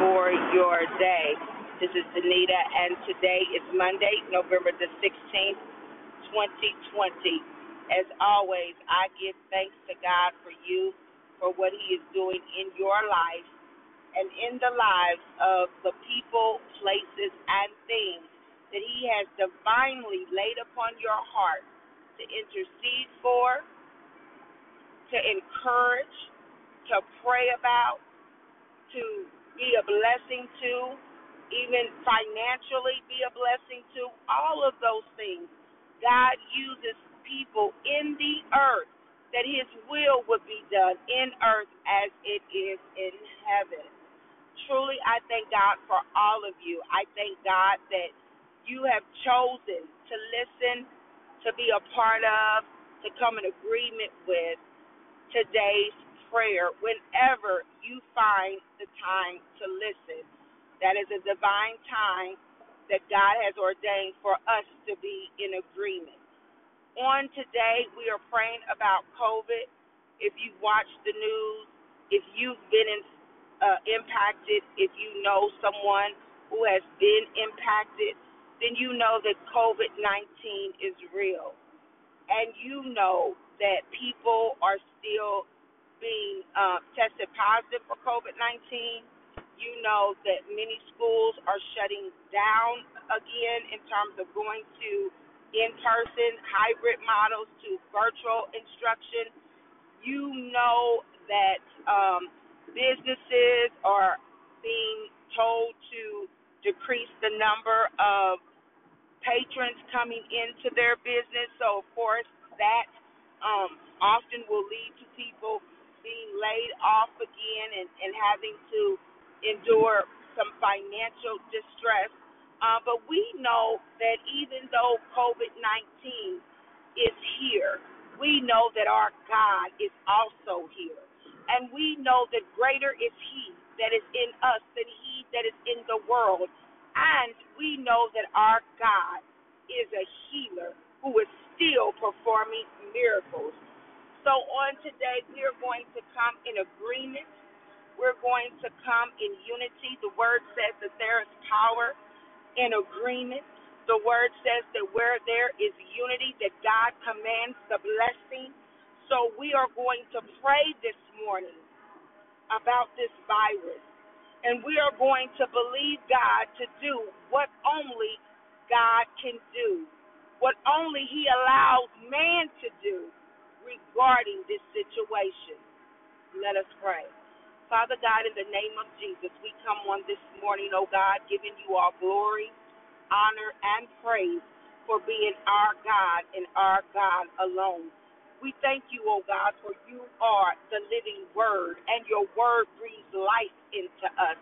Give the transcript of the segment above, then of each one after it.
for your day. This is Danita, and today is Monday, November the 16th, 2020. As always, I give thanks to God for you, for what He is doing in your life and in the lives of the people, places, and things that He has divinely laid upon your heart to intercede for, to encourage, to pray about, to be a blessing to, even financially be a blessing to, all of those things. God uses people in the earth that his will would be done in earth as it is in heaven. Truly, I thank God for all of you. I thank God that you have chosen to listen, to be a part of, to come in agreement with today's prayer whenever you find the time to listen. That is a divine time that God has ordained for us to be in agreement. On today, we are praying about COVID. If you watch the news, if you've been in, uh, impacted, if you know someone who has been impacted, then you know that COVID 19 is real. And you know that people are still being uh, tested positive for COVID 19. You know that many schools are shutting down again in terms of going to in person, hybrid models to virtual instruction. You know that um, businesses are being told to decrease the number of patrons coming into their business. So, of course, that um, often will lead to people being laid off again and, and having to endure some financial distress. Uh, but we know that even though COVID 19 is here, we know that our God is also here. And we know that greater is He that is in us than He that is in the world. And we know that our God is a healer who is still performing miracles. So on today, we are going to come in agreement. We're going to come in unity. The word says that there is power in agreement. The word says that where there is unity, that God commands the blessing. So we are going to pray this morning about this virus. And we are going to believe God to do what only God can do, what only He allows man to do regarding this situation. Let us pray. Father God, in the name of Jesus, we come on this morning, oh God, giving you all glory, honor, and praise for being our God and our God alone. We thank you, oh God, for you are the living word, and your word breathes life into us.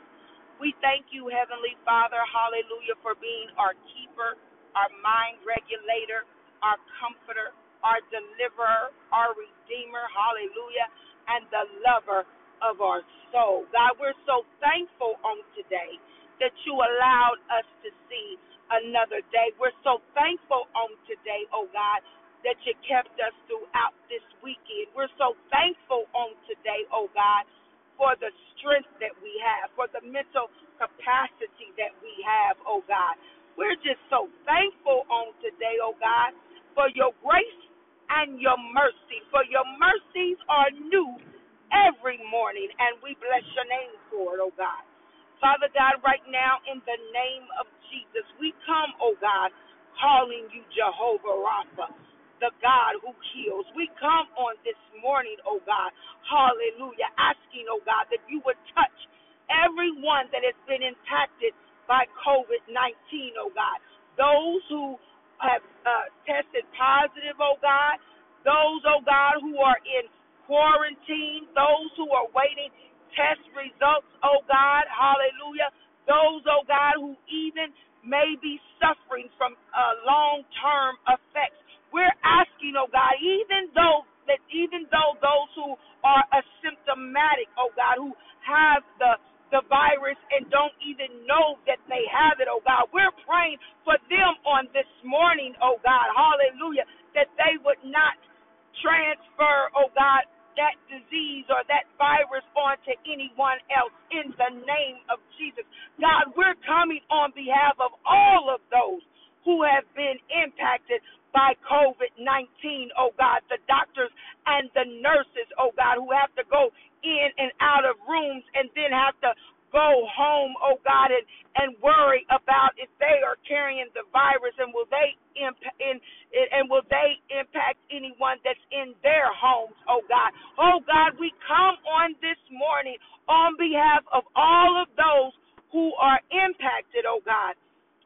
We thank you, Heavenly Father, hallelujah, for being our keeper, our mind regulator, our comforter, our deliverer, our redeemer, hallelujah, and the lover of our soul. God, we're so thankful on today that you allowed us to see another day. We're so thankful on today, oh God, that you kept us throughout this weekend. We're so thankful on today, oh God, for the strength that we have, for the mental capacity that we have, oh God. We're just so thankful on today, oh God, for your grace and your mercy. For your mercies are new every morning, and we bless your name for it, oh God. Father God, right now, in the name of Jesus, we come, oh God, calling you Jehovah Rapha, the God who heals. We come on this morning, oh God, hallelujah, asking, oh God, that you would touch everyone that has been impacted by COVID 19, oh God. Those who have positive, oh God. Those, oh God, who are in quarantine. Those who are waiting test results, oh God. Hallelujah. Those, oh God, who even may be suffering from uh, long term effects. We're asking, oh God, even though that even though those who are asymptomatic, oh God, who have the the virus and don't even know that they have it, oh God. We're praying for them on this morning, oh God. Hallelujah. That they would not transfer, oh God, that disease or that virus onto anyone else in the name of Jesus. God, we're coming on behalf of all of those who have been impacted by COVID 19, oh God, the doctors and the nurses, oh God, who have to go in and out of rooms and then have to go home, oh God, and, and worry about if they are carrying the virus and will they impact and will they impact anyone that's in their homes, oh God. Oh God, we come on this morning on behalf of all of those who are impacted, oh God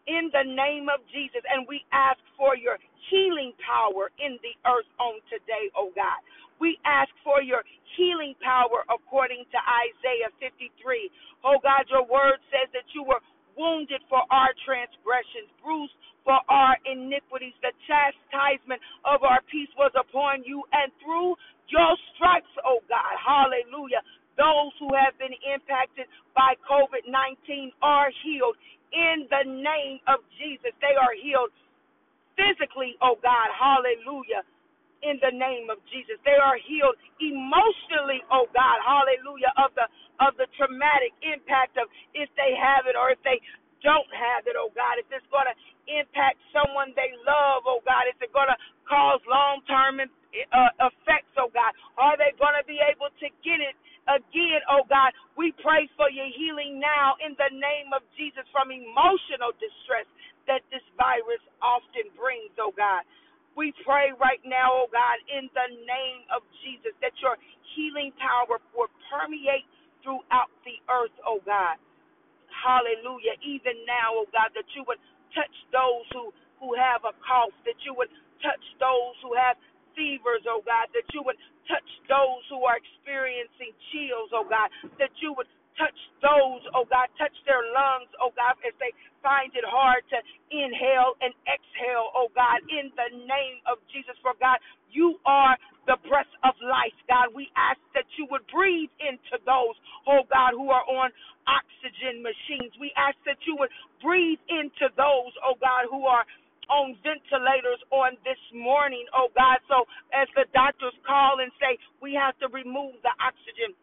in the name of Jesus. And we ask for your healing power in the earth on today, oh God. We ask for your healing power according to Isaiah 53. Oh God, your word says that you were wounded for our transgressions, bruised for our iniquities. The chastisement of our peace was upon you, and through your stripes, oh God, hallelujah, those who have been impacted by COVID 19 are healed in the name of Jesus. They are healed physically, oh God, hallelujah, in the name of Jesus. They are healed emotionally, oh God, hallelujah, of the of the traumatic impact of if they have it or if they don't have it, oh God, if it's going to impact someone they love, oh God, is it going to cause long term uh, effects, oh God, are they going to be able to get it again, oh God. We pray for your healing now in the name of Jesus from emotional distress that this virus often brings, oh God. We pray right now, oh God, in the name of Jesus, that your healing power will permeate throughout the earth, oh God. Hallelujah. Even now, oh God, that you would touch those who, who have a cough, that you would touch those who have fevers, oh God, that you would touch those who are experiencing chills, oh God, that you would touch those, oh God, touch their lungs, oh God, as they find it hard to inhale and exhale, oh God, in the name of Jesus. For God, you are the breath of life, God. We ask that you would breathe into those, oh God, who are on oxygen machines. We ask that you would breathe into those, oh God, who are on ventilators on this morning, oh God. So as the doctors call and say, we have to remove the oxygen.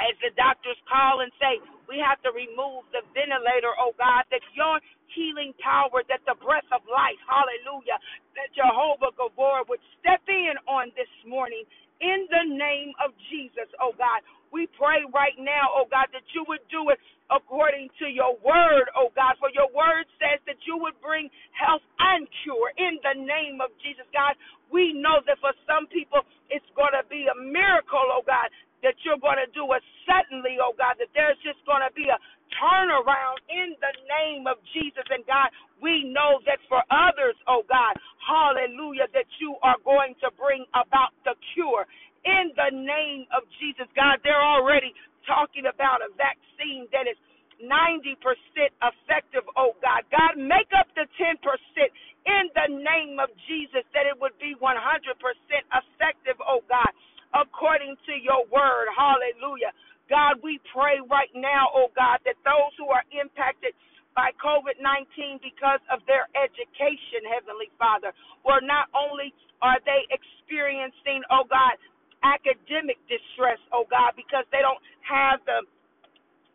As the doctors call and say, we have to remove the ventilator, oh God, that your healing power, that the breath of life, hallelujah, that Jehovah Gibbor would step in on this morning in the name of Jesus, oh God. We pray right now, oh God, that you would do it according to your word, oh God. For your word says that you would bring health and cure in the name of Jesus, God. We know that for some people it's going to be a miracle, oh God, that you're going to do it suddenly, oh God, that there's just going to be a turnaround in the name of Jesus. And God, we know that for others, oh God, hallelujah, that you are going to bring about the cure in the name of Jesus. God, they're already talking about a vaccine that is 90% effective, oh God. God, make up the 10% in the name of Jesus that it would be 100% effective, oh God, according to your word. Hallelujah. God, we pray right now, oh God, that those who are impacted by COVID 19 because of their education, Heavenly Father, or not only are they experiencing, oh God, academic distress, oh God, because they don't have the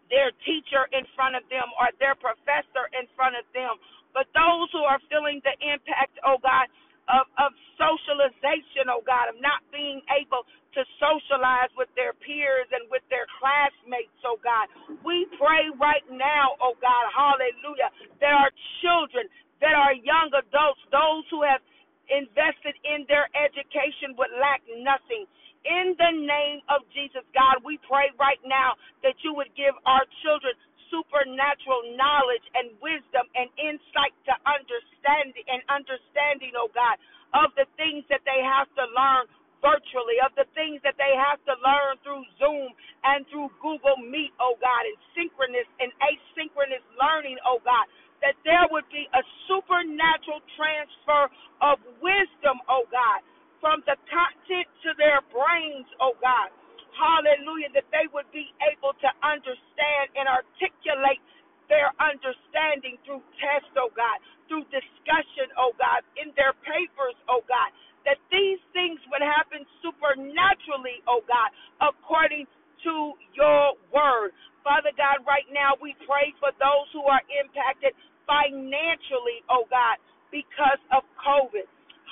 their teacher in front of them or their professor in front of them. But those who are feeling the impact, oh God, of, of socialization, oh God, of not being able to socialize with their peers and with their classmates, oh God. We pray right now, oh God, hallelujah. There are children, that are young adults, those who have invested in their education would lack nothing. In the name of Jesus, God, we pray right now that you would give our children supernatural knowledge and wisdom and insight to understanding and understanding, oh God, of the things that they have to learn virtually, of the things that they have to learn through Zoom and through Google Meet, oh God, and synchronous and asynchronous learning, oh God, that there would be a supernatural transfer of wisdom, from the content to their brains, oh God. Hallelujah, that they would be able to understand and articulate their understanding through tests, oh God, through discussion, oh God, in their papers, oh God, that these things would happen supernaturally, oh God, according to your word. Father God, right now we pray for those who are impacted financially, oh God, because of COVID.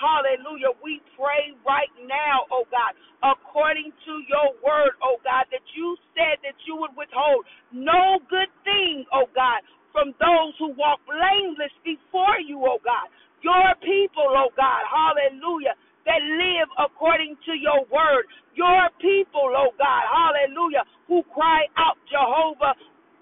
Hallelujah. We pray right now, oh God, according to your word, oh God, that you said that you would withhold no good thing, oh God, from those who walk blameless before you, oh God. Your people, oh God, hallelujah, that live according to your word. Your people, oh God, hallelujah, who cry out, Jehovah,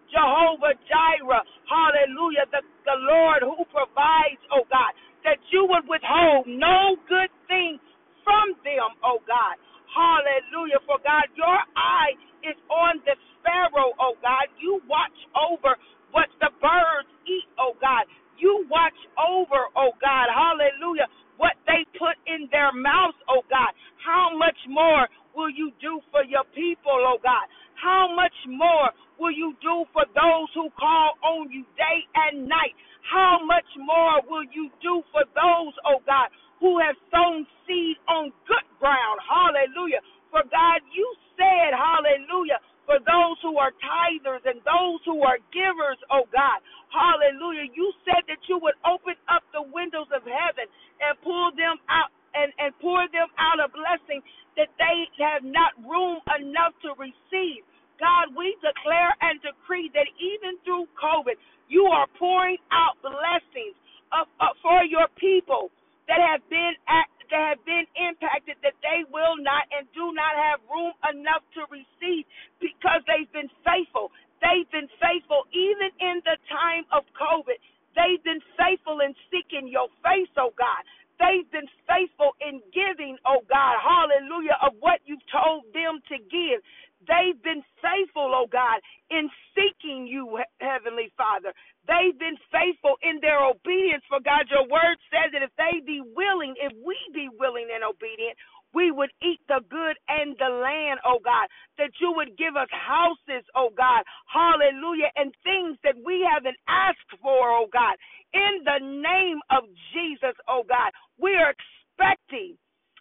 Jehovah Jireh, hallelujah, the, the Lord who provides, oh God that you would withhold no good thing from them, oh God. Hallelujah. For God, your eye is on the sparrow, oh God. You watch over what the birds eat, oh God. You watch over, oh God. Hallelujah. What they put in their mouths, oh God. How much more will you do for your people, oh God? How much more will you do for those who call on you day and night? How much more will you do for those, oh God, who have sown seed on good ground? Hallelujah. For God, you said, hallelujah, for those who are tithers and those who are givers, oh God, hallelujah. You said that you would open up the windows of heaven and pull them out and, and pour them out a blessing that they have not room enough to receive. God, we declare and decree that even through COVID, you are pouring out blessings of, of, for your people that have been at, that have been impacted that they will not and do not have room enough to receive because they've been faithful. They've been faithful even in the time of COVID. They've been faithful in seeking your face, oh God. They've been faithful in giving, oh God, hallelujah, of what you've told them to give. They've been faithful, oh God, in seeking you, Heavenly Father. They've been faithful in their obedience, for God, your word says that if they be willing, if we be willing and obedient, we would eat the good and the land, oh God, that you would give us houses, oh God, hallelujah, and things that we haven't asked for, oh God. In the name of Jesus, oh God, we are expecting,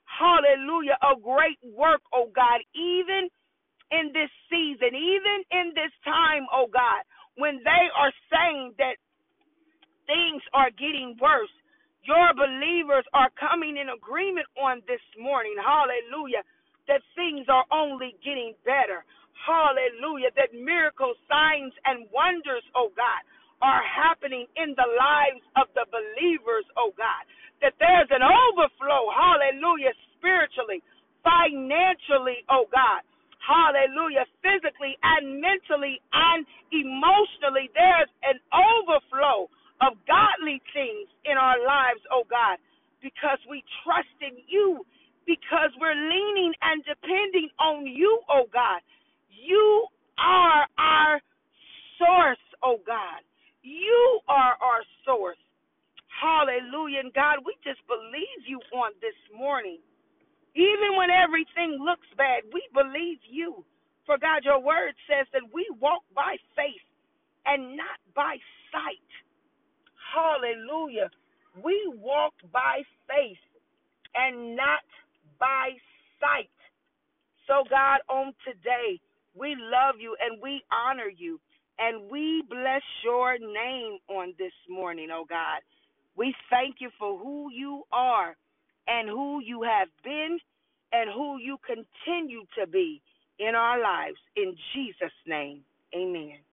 hallelujah, a great work, oh God, even in this season, even in this time, oh God, when they are saying that things are getting worse. Your believers are coming in agreement on this morning. Hallelujah. That things are only getting better. Hallelujah. That miracles, signs, and wonders, oh God, are happening in the lives of the believers, oh God. That there's an overflow, hallelujah, spiritually, financially, oh God hallelujah, physically and mentally and emotionally. There's an overflow of godly things in our lives, oh God, because we trust in you, because we're leaning and depending on you, oh God. You are our source, oh God. You are our source. Hallelujah. And God, we just believe you on this morning. Even when everything looks bad, we believe you. For God, your word says that we walk by faith and not by sight. Hallelujah. We walk by faith and not by sight. So, God, on today, we love you and we honor you and we bless your name on this morning, oh God. We thank you for who you are and who you have been and who you continue to be in our lives. In Jesus' name, amen.